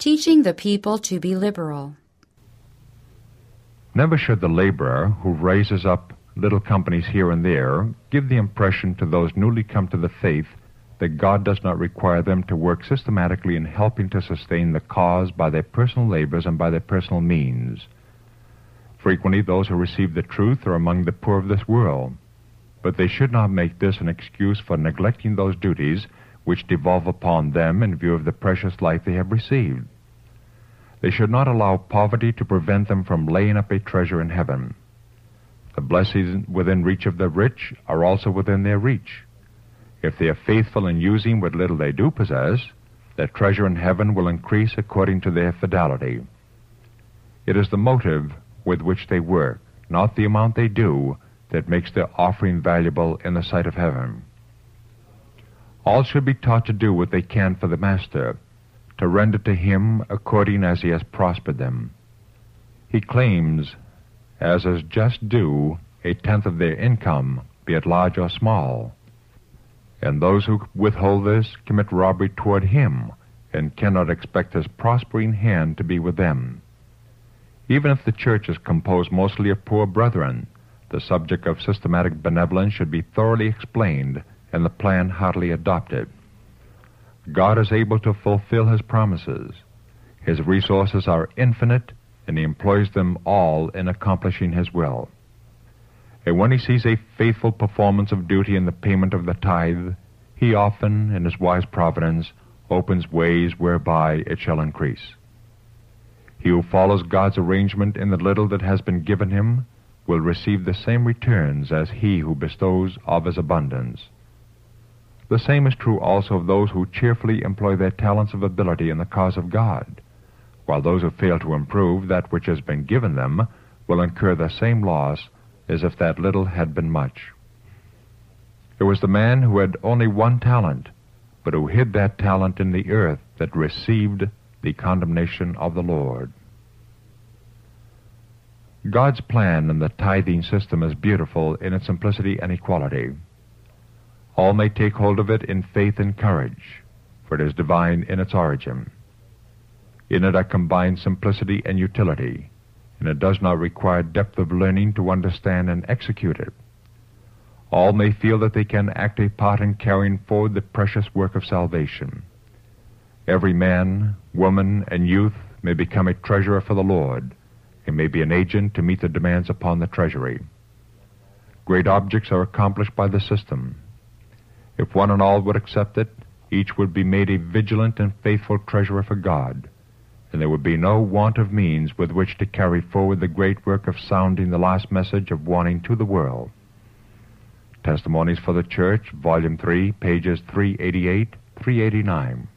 teaching the people to be liberal. Never should the laborer who raises up little companies here and there give the impression to those newly come to the faith that God does not require them to work systematically in helping to sustain the cause by their personal labors and by their personal means. Frequently, those who receive the truth are among the poor of this world, but they should not make this an excuse for neglecting those duties which devolve upon them in view of the precious life they have received. They should not allow poverty to prevent them from laying up a treasure in heaven. The blessings within reach of the rich are also within their reach. If they are faithful in using what little they do possess, their treasure in heaven will increase according to their fidelity. It is the motive with which they work, not the amount they do, that makes their offering valuable in the sight of heaven. All should be taught to do what they can for the Master, to render to him according as he has prospered them. He claims, as is just due, a tenth of their income, be it large or small. And those who withhold this commit robbery toward him, and cannot expect his prospering hand to be with them. Even if the church is composed mostly of poor brethren, the subject of systematic benevolence should be thoroughly explained and the plan heartily adopted. God is able to fulfill His promises. His resources are infinite, and He employs them all in accomplishing His will. And when He sees a faithful performance of duty in the payment of the tithe, He often, in His wise providence, opens ways whereby it shall increase. He who follows God's arrangement in the little that has been given him will receive the same returns as he who bestows of his abundance. The same is true also of those who cheerfully employ their talents of ability in the cause of God, while those who fail to improve that which has been given them will incur the same loss as if that little had been much. It was the man who had only one talent, but who hid that talent in the earth that received the condemnation of the Lord. God's plan in the tithing system is beautiful in its simplicity and equality. All may take hold of it in faith and courage, for it is divine in its origin. In it are combined simplicity and utility, and it does not require depth of learning to understand and execute it. All may feel that they can act a part in carrying forward the precious work of salvation. Every man, woman, and youth may become a treasurer for the Lord, and may be an agent to meet the demands upon the treasury. Great objects are accomplished by the system, if one and all would accept it, each would be made a vigilant and faithful treasurer for God, and there would be no want of means with which to carry forward the great work of sounding the last message of warning to the world. Testimonies for the Church, Volume 3, pages 388, 389.